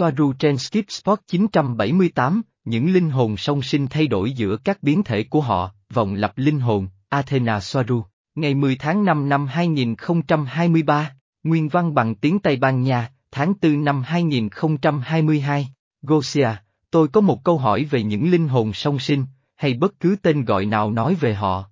Soaru trên Skip Spot 978, những linh hồn song sinh thay đổi giữa các biến thể của họ, vòng lặp linh hồn, Athena Soaru. Ngày 10 tháng 5 năm 2023, nguyên văn bằng tiếng Tây Ban Nha, tháng 4 năm 2022, Gosia, tôi có một câu hỏi về những linh hồn song sinh, hay bất cứ tên gọi nào nói về họ.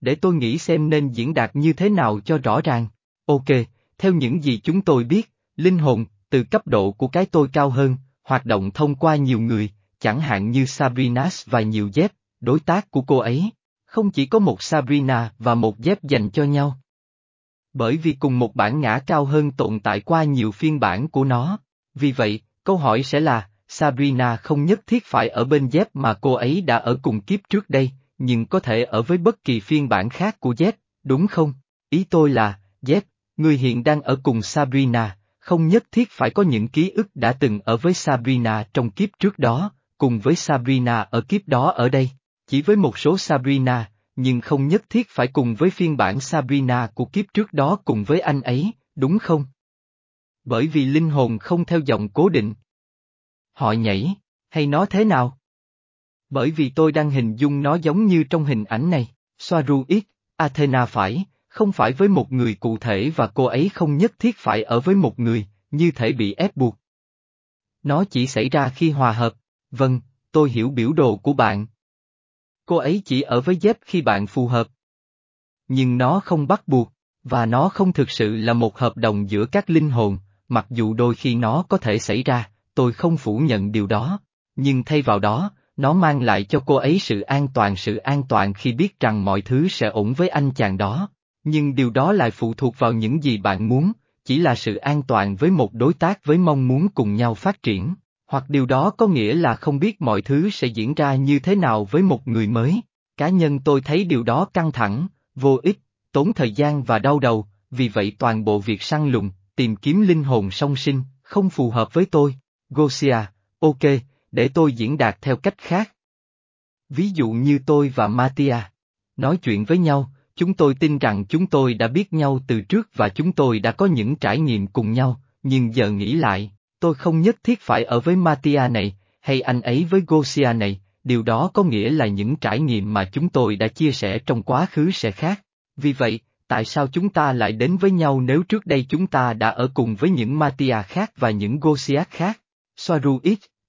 Để tôi nghĩ xem nên diễn đạt như thế nào cho rõ ràng. Ok, theo những gì chúng tôi biết, linh hồn, từ cấp độ của cái tôi cao hơn, hoạt động thông qua nhiều người, chẳng hạn như Sabrinas và nhiều dép, đối tác của cô ấy. Không chỉ có một Sabrina và một dép dành cho nhau. Bởi vì cùng một bản ngã cao hơn tồn tại qua nhiều phiên bản của nó. Vì vậy, câu hỏi sẽ là, Sabrina không nhất thiết phải ở bên dép mà cô ấy đã ở cùng kiếp trước đây, nhưng có thể ở với bất kỳ phiên bản khác của dép, đúng không? Ý tôi là, dép, người hiện đang ở cùng Sabrina, không nhất thiết phải có những ký ức đã từng ở với Sabrina trong kiếp trước đó, cùng với Sabrina ở kiếp đó ở đây, chỉ với một số Sabrina, nhưng không nhất thiết phải cùng với phiên bản Sabrina của kiếp trước đó cùng với anh ấy, đúng không? Bởi vì linh hồn không theo dòng cố định. Họ nhảy, hay nó thế nào? Bởi vì tôi đang hình dung nó giống như trong hình ảnh này, Soaru ít, Athena phải, không phải với một người cụ thể và cô ấy không nhất thiết phải ở với một người, như thể bị ép buộc. Nó chỉ xảy ra khi hòa hợp, vâng, tôi hiểu biểu đồ của bạn. Cô ấy chỉ ở với dép khi bạn phù hợp. Nhưng nó không bắt buộc, và nó không thực sự là một hợp đồng giữa các linh hồn, mặc dù đôi khi nó có thể xảy ra, tôi không phủ nhận điều đó, nhưng thay vào đó, nó mang lại cho cô ấy sự an toàn sự an toàn khi biết rằng mọi thứ sẽ ổn với anh chàng đó. Nhưng điều đó lại phụ thuộc vào những gì bạn muốn, chỉ là sự an toàn với một đối tác với mong muốn cùng nhau phát triển, hoặc điều đó có nghĩa là không biết mọi thứ sẽ diễn ra như thế nào với một người mới. Cá nhân tôi thấy điều đó căng thẳng, vô ích, tốn thời gian và đau đầu, vì vậy toàn bộ việc săn lùng, tìm kiếm linh hồn song sinh, không phù hợp với tôi. Gosia, ok, để tôi diễn đạt theo cách khác. Ví dụ như tôi và Matia. Nói chuyện với nhau, chúng tôi tin rằng chúng tôi đã biết nhau từ trước và chúng tôi đã có những trải nghiệm cùng nhau, nhưng giờ nghĩ lại, tôi không nhất thiết phải ở với Matia này, hay anh ấy với Gosia này, điều đó có nghĩa là những trải nghiệm mà chúng tôi đã chia sẻ trong quá khứ sẽ khác. Vì vậy, tại sao chúng ta lại đến với nhau nếu trước đây chúng ta đã ở cùng với những Matia khác và những Gosia khác? Soaru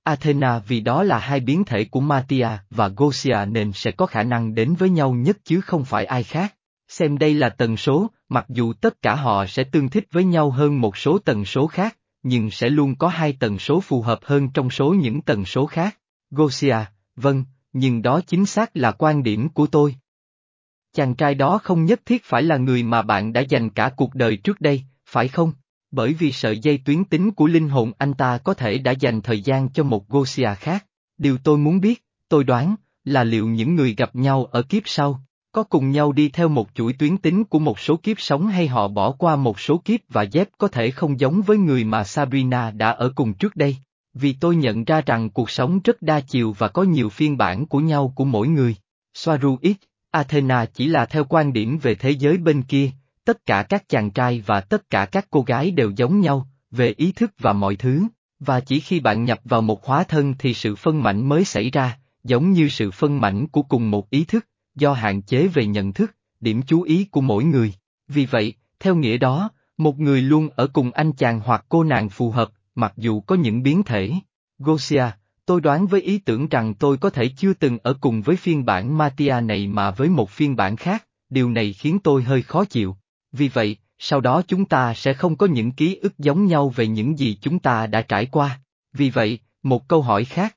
Athena vì đó là hai biến thể của Matia và Gosia nên sẽ có khả năng đến với nhau nhất chứ không phải ai khác. Xem đây là tần số, mặc dù tất cả họ sẽ tương thích với nhau hơn một số tần số khác, nhưng sẽ luôn có hai tần số phù hợp hơn trong số những tần số khác. Gosia, vâng, nhưng đó chính xác là quan điểm của tôi. Chàng trai đó không nhất thiết phải là người mà bạn đã dành cả cuộc đời trước đây, phải không? Bởi vì sợi dây tuyến tính của linh hồn anh ta có thể đã dành thời gian cho một Gosia khác. Điều tôi muốn biết, tôi đoán, là liệu những người gặp nhau ở kiếp sau, có cùng nhau đi theo một chuỗi tuyến tính của một số kiếp sống hay họ bỏ qua một số kiếp và dép có thể không giống với người mà Sabrina đã ở cùng trước đây. Vì tôi nhận ra rằng cuộc sống rất đa chiều và có nhiều phiên bản của nhau của mỗi người. Soaru X, Athena chỉ là theo quan điểm về thế giới bên kia, tất cả các chàng trai và tất cả các cô gái đều giống nhau, về ý thức và mọi thứ, và chỉ khi bạn nhập vào một hóa thân thì sự phân mảnh mới xảy ra, giống như sự phân mảnh của cùng một ý thức, do hạn chế về nhận thức, điểm chú ý của mỗi người. Vì vậy, theo nghĩa đó, một người luôn ở cùng anh chàng hoặc cô nàng phù hợp, mặc dù có những biến thể. Gosia, tôi đoán với ý tưởng rằng tôi có thể chưa từng ở cùng với phiên bản Matia này mà với một phiên bản khác, điều này khiến tôi hơi khó chịu. Vì vậy, sau đó chúng ta sẽ không có những ký ức giống nhau về những gì chúng ta đã trải qua. Vì vậy, một câu hỏi khác.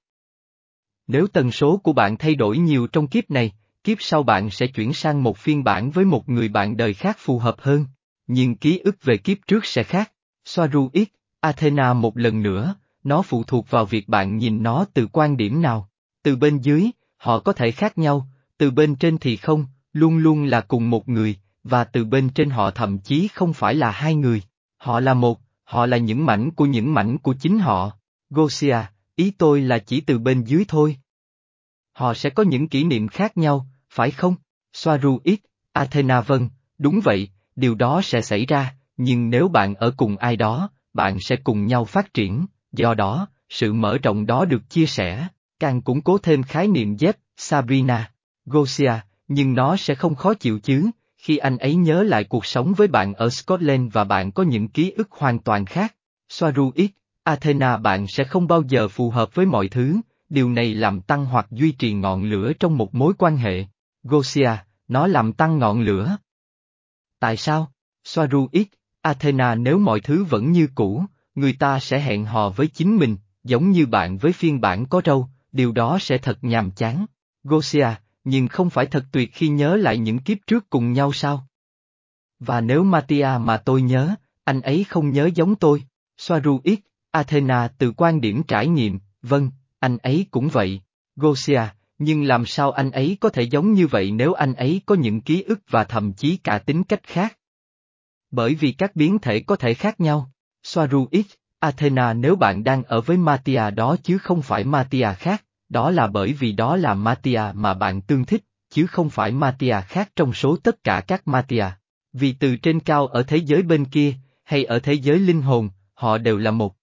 Nếu tần số của bạn thay đổi nhiều trong kiếp này, kiếp sau bạn sẽ chuyển sang một phiên bản với một người bạn đời khác phù hợp hơn, nhưng ký ức về kiếp trước sẽ khác. Soaru X, Athena một lần nữa, nó phụ thuộc vào việc bạn nhìn nó từ quan điểm nào. Từ bên dưới, họ có thể khác nhau, từ bên trên thì không, luôn luôn là cùng một người, và từ bên trên họ thậm chí không phải là hai người. Họ là một, họ là những mảnh của những mảnh của chính họ. Gosia, ý tôi là chỉ từ bên dưới thôi. Họ sẽ có những kỷ niệm khác nhau, phải không? Soaru X, Athena vâng, đúng vậy, điều đó sẽ xảy ra, nhưng nếu bạn ở cùng ai đó, bạn sẽ cùng nhau phát triển, Do đó, sự mở rộng đó được chia sẻ, càng củng cố thêm khái niệm dép, Sabrina, Gosia, nhưng nó sẽ không khó chịu chứ, khi anh ấy nhớ lại cuộc sống với bạn ở Scotland và bạn có những ký ức hoàn toàn khác. Soaru X, Athena bạn sẽ không bao giờ phù hợp với mọi thứ, điều này làm tăng hoặc duy trì ngọn lửa trong một mối quan hệ. Gosia, nó làm tăng ngọn lửa. Tại sao? Soaru ít, Athena nếu mọi thứ vẫn như cũ, người ta sẽ hẹn hò với chính mình, giống như bạn với phiên bản có râu, điều đó sẽ thật nhàm chán. Gosia, nhưng không phải thật tuyệt khi nhớ lại những kiếp trước cùng nhau sao? Và nếu Matia mà tôi nhớ, anh ấy không nhớ giống tôi. Soaru ít, Athena từ quan điểm trải nghiệm, vâng, anh ấy cũng vậy. Gosia, nhưng làm sao anh ấy có thể giống như vậy nếu anh ấy có những ký ức và thậm chí cả tính cách khác? Bởi vì các biến thể có thể khác nhau. Soaru X, Athena nếu bạn đang ở với Matia đó chứ không phải Matia khác, đó là bởi vì đó là Matia mà bạn tương thích, chứ không phải Matia khác trong số tất cả các Matia. Vì từ trên cao ở thế giới bên kia, hay ở thế giới linh hồn, họ đều là một.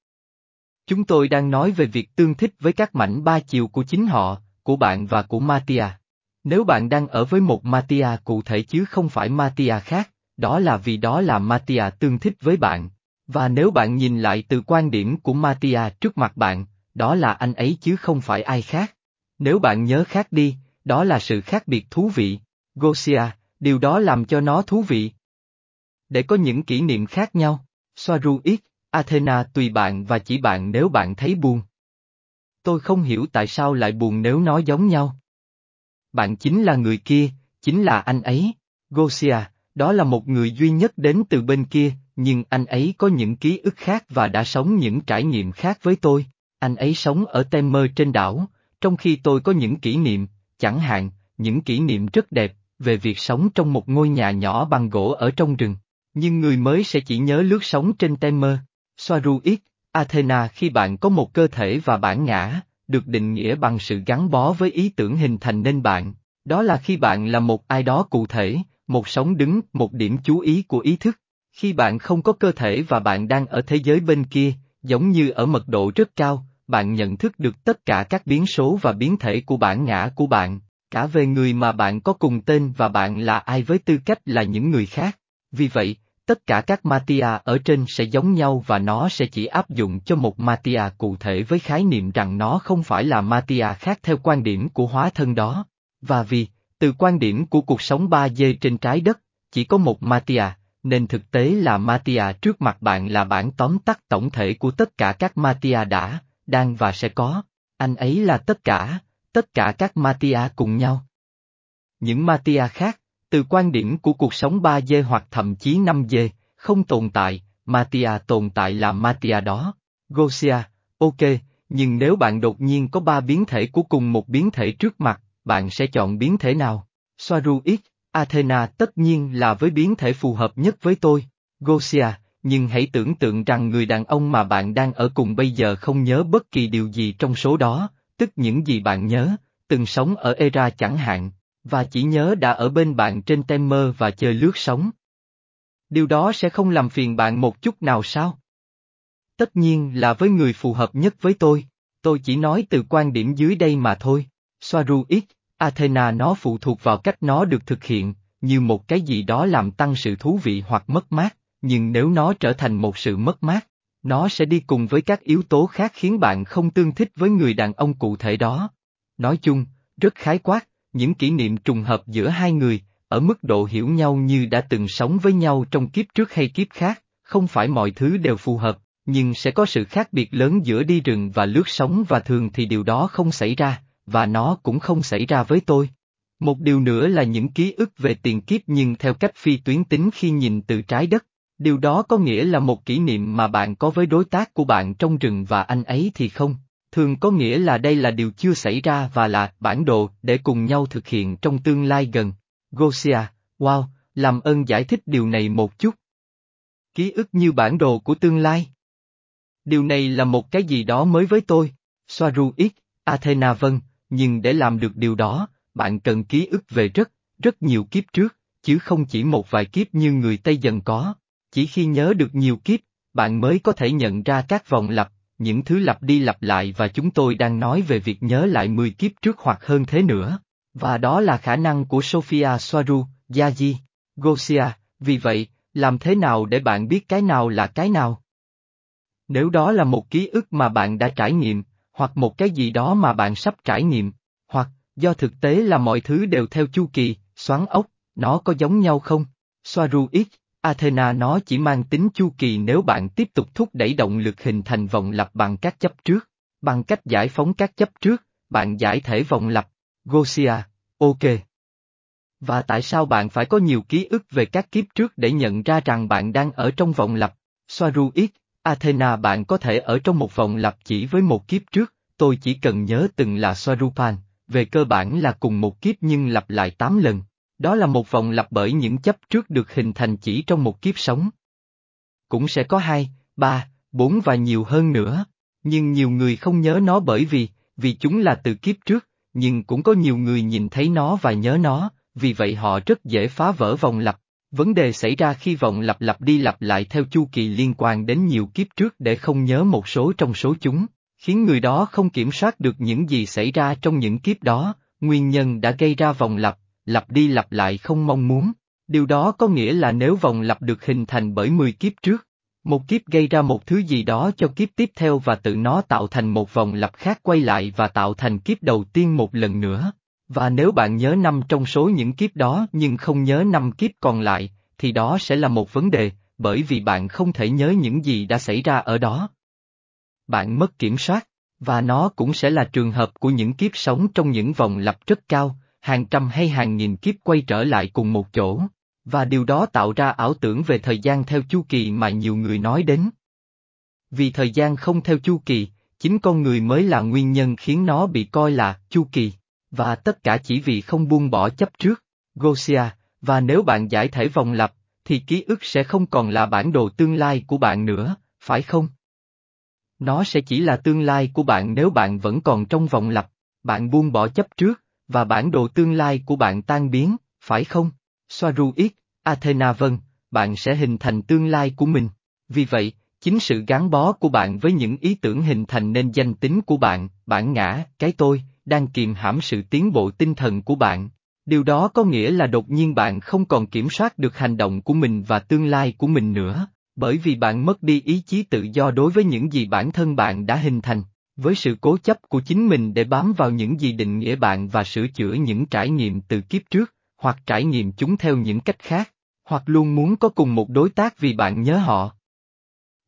Chúng tôi đang nói về việc tương thích với các mảnh ba chiều của chính họ, của bạn và của Matia. Nếu bạn đang ở với một Matia cụ thể chứ không phải Matia khác, đó là vì đó là Matia tương thích với bạn. Và nếu bạn nhìn lại từ quan điểm của Matia trước mặt bạn, đó là anh ấy chứ không phải ai khác. Nếu bạn nhớ khác đi, đó là sự khác biệt thú vị. Gosia, điều đó làm cho nó thú vị. Để có những kỷ niệm khác nhau, Soaru ít. Athena tùy bạn và chỉ bạn nếu bạn thấy buồn. Tôi không hiểu tại sao lại buồn nếu nó giống nhau. Bạn chính là người kia, chính là anh ấy. Gosia, đó là một người duy nhất đến từ bên kia, nhưng anh ấy có những ký ức khác và đã sống những trải nghiệm khác với tôi. Anh ấy sống ở Temer trên đảo, trong khi tôi có những kỷ niệm, chẳng hạn, những kỷ niệm rất đẹp, về việc sống trong một ngôi nhà nhỏ bằng gỗ ở trong rừng. Nhưng người mới sẽ chỉ nhớ lướt sống trên Temer. Soaru X, Athena khi bạn có một cơ thể và bản ngã, được định nghĩa bằng sự gắn bó với ý tưởng hình thành nên bạn, đó là khi bạn là một ai đó cụ thể, một sống đứng, một điểm chú ý của ý thức. Khi bạn không có cơ thể và bạn đang ở thế giới bên kia, giống như ở mật độ rất cao, bạn nhận thức được tất cả các biến số và biến thể của bản ngã của bạn, cả về người mà bạn có cùng tên và bạn là ai với tư cách là những người khác. Vì vậy, tất cả các Matia ở trên sẽ giống nhau và nó sẽ chỉ áp dụng cho một Matia cụ thể với khái niệm rằng nó không phải là Matia khác theo quan điểm của hóa thân đó. Và vì, từ quan điểm của cuộc sống 3D trên trái đất, chỉ có một Matia, nên thực tế là Matia trước mặt bạn là bản tóm tắt tổng thể của tất cả các Matia đã, đang và sẽ có. Anh ấy là tất cả, tất cả các Matia cùng nhau. Những Matia khác, từ quan điểm của cuộc sống 3D hoặc thậm chí 5D, không tồn tại, Matia tồn tại là Matia đó. Gosia, ok, nhưng nếu bạn đột nhiên có ba biến thể của cùng một biến thể trước mặt, bạn sẽ chọn biến thể nào? Soaru X, Athena tất nhiên là với biến thể phù hợp nhất với tôi. Gosia, nhưng hãy tưởng tượng rằng người đàn ông mà bạn đang ở cùng bây giờ không nhớ bất kỳ điều gì trong số đó, tức những gì bạn nhớ, từng sống ở Era chẳng hạn, và chỉ nhớ đã ở bên bạn trên Temer và chơi lướt sóng. Điều đó sẽ không làm phiền bạn một chút nào sao? Tất nhiên là với người phù hợp nhất với tôi, tôi chỉ nói từ quan điểm dưới đây mà thôi. Soaru X, Athena nó phụ thuộc vào cách nó được thực hiện, như một cái gì đó làm tăng sự thú vị hoặc mất mát, nhưng nếu nó trở thành một sự mất mát, nó sẽ đi cùng với các yếu tố khác khiến bạn không tương thích với người đàn ông cụ thể đó. Nói chung, rất khái quát, những kỷ niệm trùng hợp giữa hai người, ở mức độ hiểu nhau như đã từng sống với nhau trong kiếp trước hay kiếp khác, không phải mọi thứ đều phù hợp, nhưng sẽ có sự khác biệt lớn giữa đi rừng và lướt sóng và thường thì điều đó không xảy ra, và nó cũng không xảy ra với tôi. Một điều nữa là những ký ức về tiền kiếp nhưng theo cách phi tuyến tính khi nhìn từ trái đất. Điều đó có nghĩa là một kỷ niệm mà bạn có với đối tác của bạn trong rừng và anh ấy thì không. Thường có nghĩa là đây là điều chưa xảy ra và là bản đồ để cùng nhau thực hiện trong tương lai gần. Gosia, wow, làm ơn giải thích điều này một chút. Ký ức như bản đồ của tương lai. Điều này là một cái gì đó mới với tôi. Soaru ít, Athena vâng, nhưng để làm được điều đó, bạn cần ký ức về rất, rất nhiều kiếp trước, chứ không chỉ một vài kiếp như người Tây dần có. Chỉ khi nhớ được nhiều kiếp, bạn mới có thể nhận ra các vòng lặp, những thứ lặp đi lặp lại và chúng tôi đang nói về việc nhớ lại 10 kiếp trước hoặc hơn thế nữa. Và đó là khả năng của Sophia Soaru, Yaji, Gosia, vì vậy, làm thế nào để bạn biết cái nào là cái nào? Nếu đó là một ký ức mà bạn đã trải nghiệm, hoặc một cái gì đó mà bạn sắp trải nghiệm, hoặc, do thực tế là mọi thứ đều theo chu kỳ, xoắn ốc, nó có giống nhau không? Soaru X, Athena nó chỉ mang tính chu kỳ nếu bạn tiếp tục thúc đẩy động lực hình thành vòng lặp bằng các chấp trước. Bằng cách giải phóng các chấp trước, bạn giải thể vòng lặp. Gosia, ok. Và tại sao bạn phải có nhiều ký ức về các kiếp trước để nhận ra rằng bạn đang ở trong vòng lặp? Soaru X, Athena bạn có thể ở trong một vòng lặp chỉ với một kiếp trước, tôi chỉ cần nhớ từng là Soarupan, về cơ bản là cùng một kiếp nhưng lặp lại 8 lần. Đó là một vòng lặp bởi những chấp trước được hình thành chỉ trong một kiếp sống. Cũng sẽ có hai, ba, bốn và nhiều hơn nữa, nhưng nhiều người không nhớ nó bởi vì, vì chúng là từ kiếp trước, nhưng cũng có nhiều người nhìn thấy nó và nhớ nó, vì vậy họ rất dễ phá vỡ vòng lặp. Vấn đề xảy ra khi vòng lặp lặp đi lặp lại theo chu kỳ liên quan đến nhiều kiếp trước để không nhớ một số trong số chúng, khiến người đó không kiểm soát được những gì xảy ra trong những kiếp đó, nguyên nhân đã gây ra vòng lặp, lặp đi lặp lại không mong muốn. Điều đó có nghĩa là nếu vòng lặp được hình thành bởi 10 kiếp trước, một kiếp gây ra một thứ gì đó cho kiếp tiếp theo và tự nó tạo thành một vòng lặp khác quay lại và tạo thành kiếp đầu tiên một lần nữa. Và nếu bạn nhớ năm trong số những kiếp đó nhưng không nhớ năm kiếp còn lại, thì đó sẽ là một vấn đề, bởi vì bạn không thể nhớ những gì đã xảy ra ở đó. Bạn mất kiểm soát, và nó cũng sẽ là trường hợp của những kiếp sống trong những vòng lặp rất cao, hàng trăm hay hàng nghìn kiếp quay trở lại cùng một chỗ, và điều đó tạo ra ảo tưởng về thời gian theo chu kỳ mà nhiều người nói đến. Vì thời gian không theo chu kỳ, chính con người mới là nguyên nhân khiến nó bị coi là chu kỳ, và tất cả chỉ vì không buông bỏ chấp trước, Gosia, và nếu bạn giải thể vòng lặp, thì ký ức sẽ không còn là bản đồ tương lai của bạn nữa, phải không? Nó sẽ chỉ là tương lai của bạn nếu bạn vẫn còn trong vòng lặp, bạn buông bỏ chấp trước, và bản đồ tương lai của bạn tan biến, phải không? Soaru Athena vâng, bạn sẽ hình thành tương lai của mình. Vì vậy, chính sự gắn bó của bạn với những ý tưởng hình thành nên danh tính của bạn, bản ngã, cái tôi, đang kiềm hãm sự tiến bộ tinh thần của bạn. Điều đó có nghĩa là đột nhiên bạn không còn kiểm soát được hành động của mình và tương lai của mình nữa, bởi vì bạn mất đi ý chí tự do đối với những gì bản thân bạn đã hình thành với sự cố chấp của chính mình để bám vào những gì định nghĩa bạn và sửa chữa những trải nghiệm từ kiếp trước, hoặc trải nghiệm chúng theo những cách khác, hoặc luôn muốn có cùng một đối tác vì bạn nhớ họ.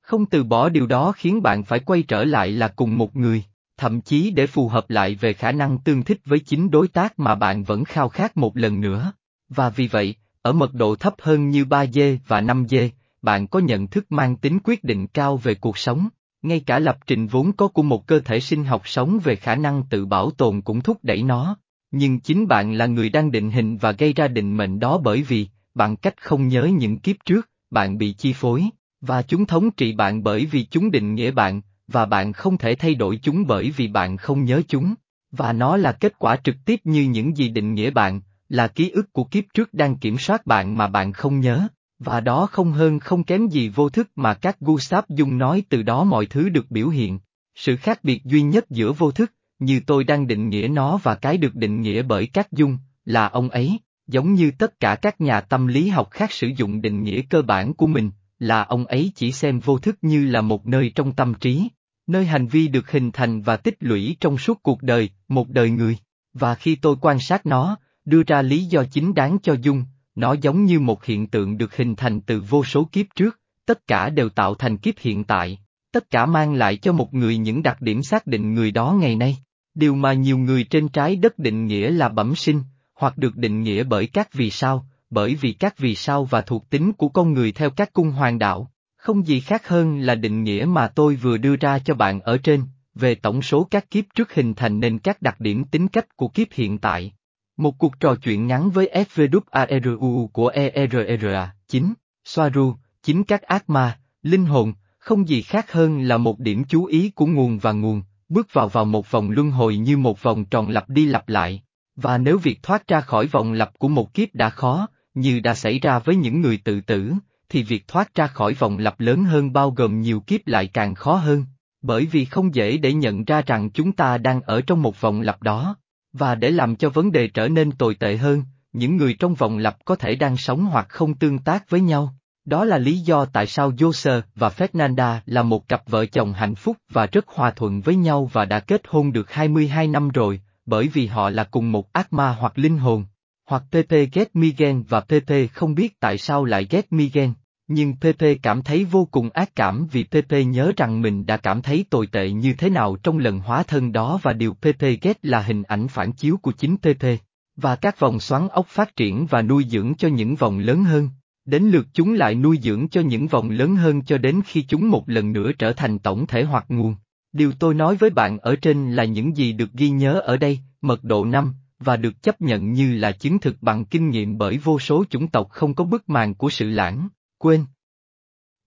Không từ bỏ điều đó khiến bạn phải quay trở lại là cùng một người, thậm chí để phù hợp lại về khả năng tương thích với chính đối tác mà bạn vẫn khao khát một lần nữa. Và vì vậy, ở mật độ thấp hơn như 3G và 5G, bạn có nhận thức mang tính quyết định cao về cuộc sống. Ngay cả lập trình vốn có của một cơ thể sinh học sống về khả năng tự bảo tồn cũng thúc đẩy nó. Nhưng chính bạn là người đang định hình và gây ra định mệnh đó bởi vì, bằng cách không nhớ những kiếp trước, bạn bị chi phối, và chúng thống trị bạn bởi vì chúng định nghĩa bạn, và bạn không thể thay đổi chúng bởi vì bạn không nhớ chúng. Và nó là kết quả trực tiếp như những gì định nghĩa bạn, là ký ức của kiếp trước đang kiểm soát bạn mà bạn không nhớ. Và đó không hơn không kém gì vô thức mà các Gustav Jung nói từ đó mọi thứ được biểu hiện. Sự khác biệt duy nhất giữa vô thức, như tôi đang định nghĩa nó và cái được định nghĩa bởi các Jung, là ông ấy, giống như tất cả các nhà tâm lý học khác sử dụng định nghĩa cơ bản của mình, là ông ấy chỉ xem vô thức như là một nơi trong tâm trí, nơi hành vi được hình thành và tích lũy trong suốt cuộc đời, một đời người. Và khi tôi quan sát nó, đưa ra lý do chính đáng cho Dung, nó giống như một hiện tượng được hình thành từ vô số kiếp trước, tất cả đều tạo thành kiếp hiện tại, tất cả mang lại cho một người những đặc điểm xác định người đó ngày nay. Điều mà nhiều người trên trái đất định nghĩa là bẩm sinh, hoặc được định nghĩa bởi các vì sao, bởi vì các vì sao và thuộc tính của con người theo các cung hoàng đạo, không gì khác hơn là định nghĩa mà tôi vừa đưa ra cho bạn ở trên, về tổng số các kiếp trước hình thành nên các đặc điểm tính cách của kiếp hiện tại. Một cuộc trò chuyện ngắn với FVWARU của ERRA, 9, Soaru, 9 các ác ma, linh hồn, không gì khác hơn là một điểm chú ý của nguồn và nguồn, bước vào vào một vòng luân hồi như một vòng tròn lặp đi lặp lại. Và nếu việc thoát ra khỏi vòng lặp của một kiếp đã khó, như đã xảy ra với những người tự tử, thì việc thoát ra khỏi vòng lặp lớn hơn bao gồm nhiều kiếp lại càng khó hơn. Bởi vì không dễ để nhận ra rằng chúng ta đang ở trong một vòng lặp đó. Và để làm cho vấn đề trở nên tồi tệ hơn, những người trong vòng lặp có thể đang sống hoặc không tương tác với nhau. Đó là lý do tại sao Jose và Fernanda là một cặp vợ chồng hạnh phúc và rất hòa thuận với nhau và đã kết hôn được 22 năm rồi, bởi vì họ là cùng một ác ma hoặc linh hồn. Hoặc Pepe ghét Miguel và Pepe không biết tại sao lại ghét Miguel, nhưng Pepe cảm thấy vô cùng ác cảm vì Pepe nhớ rằng mình đã cảm thấy tồi tệ như thế nào trong lần hóa thân đó và điều Pepe ghét là hình ảnh phản chiếu của chính Pepe. Và các vòng xoắn ốc phát triển và nuôi dưỡng cho những vòng lớn hơn. Đến lượt chúng lại nuôi dưỡng cho những vòng lớn hơn cho đến khi chúng một lần nữa trở thành tổng thể hoặc nguồn. Điều tôi nói với bạn ở trên là những gì được ghi nhớ ở đây, mật độ 5, và được chấp nhận như là chứng thực bằng kinh nghiệm bởi vô số chủng tộc không có bức màn của sự lãng, quên.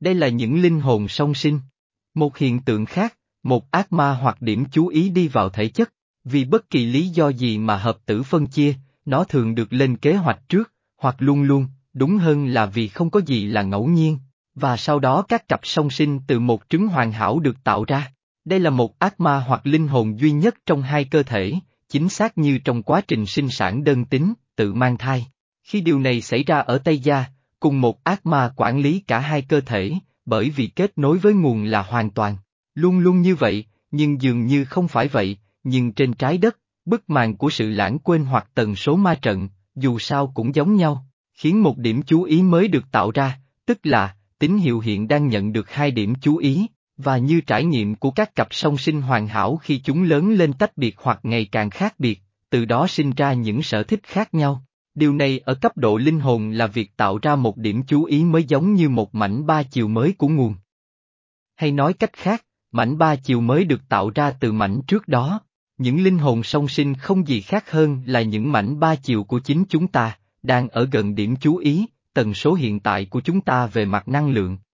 Đây là những linh hồn song sinh. Một hiện tượng khác, một ác ma hoặc điểm chú ý đi vào thể chất, vì bất kỳ lý do gì mà hợp tử phân chia, nó thường được lên kế hoạch trước, hoặc luôn luôn, đúng hơn là vì không có gì là ngẫu nhiên, và sau đó các cặp song sinh từ một trứng hoàn hảo được tạo ra. Đây là một ác ma hoặc linh hồn duy nhất trong hai cơ thể, chính xác như trong quá trình sinh sản đơn tính, tự mang thai. Khi điều này xảy ra ở Tây Gia, cùng một ác ma quản lý cả hai cơ thể, bởi vì kết nối với nguồn là hoàn toàn. Luôn luôn như vậy, nhưng dường như không phải vậy, nhưng trên trái đất, bức màn của sự lãng quên hoặc tần số ma trận, dù sao cũng giống nhau, khiến một điểm chú ý mới được tạo ra, tức là, tín hiệu hiện đang nhận được hai điểm chú ý, và như trải nghiệm của các cặp song sinh hoàn hảo khi chúng lớn lên tách biệt hoặc ngày càng khác biệt, từ đó sinh ra những sở thích khác nhau. Điều này ở cấp độ linh hồn là việc tạo ra một điểm chú ý mới giống như một mảnh ba chiều mới của nguồn. Hay nói cách khác, mảnh ba chiều mới được tạo ra từ mảnh trước đó. Những linh hồn song sinh không gì khác hơn là những mảnh ba chiều của chính chúng ta, đang ở gần điểm chú ý, tần số hiện tại của chúng ta về mặt năng lượng,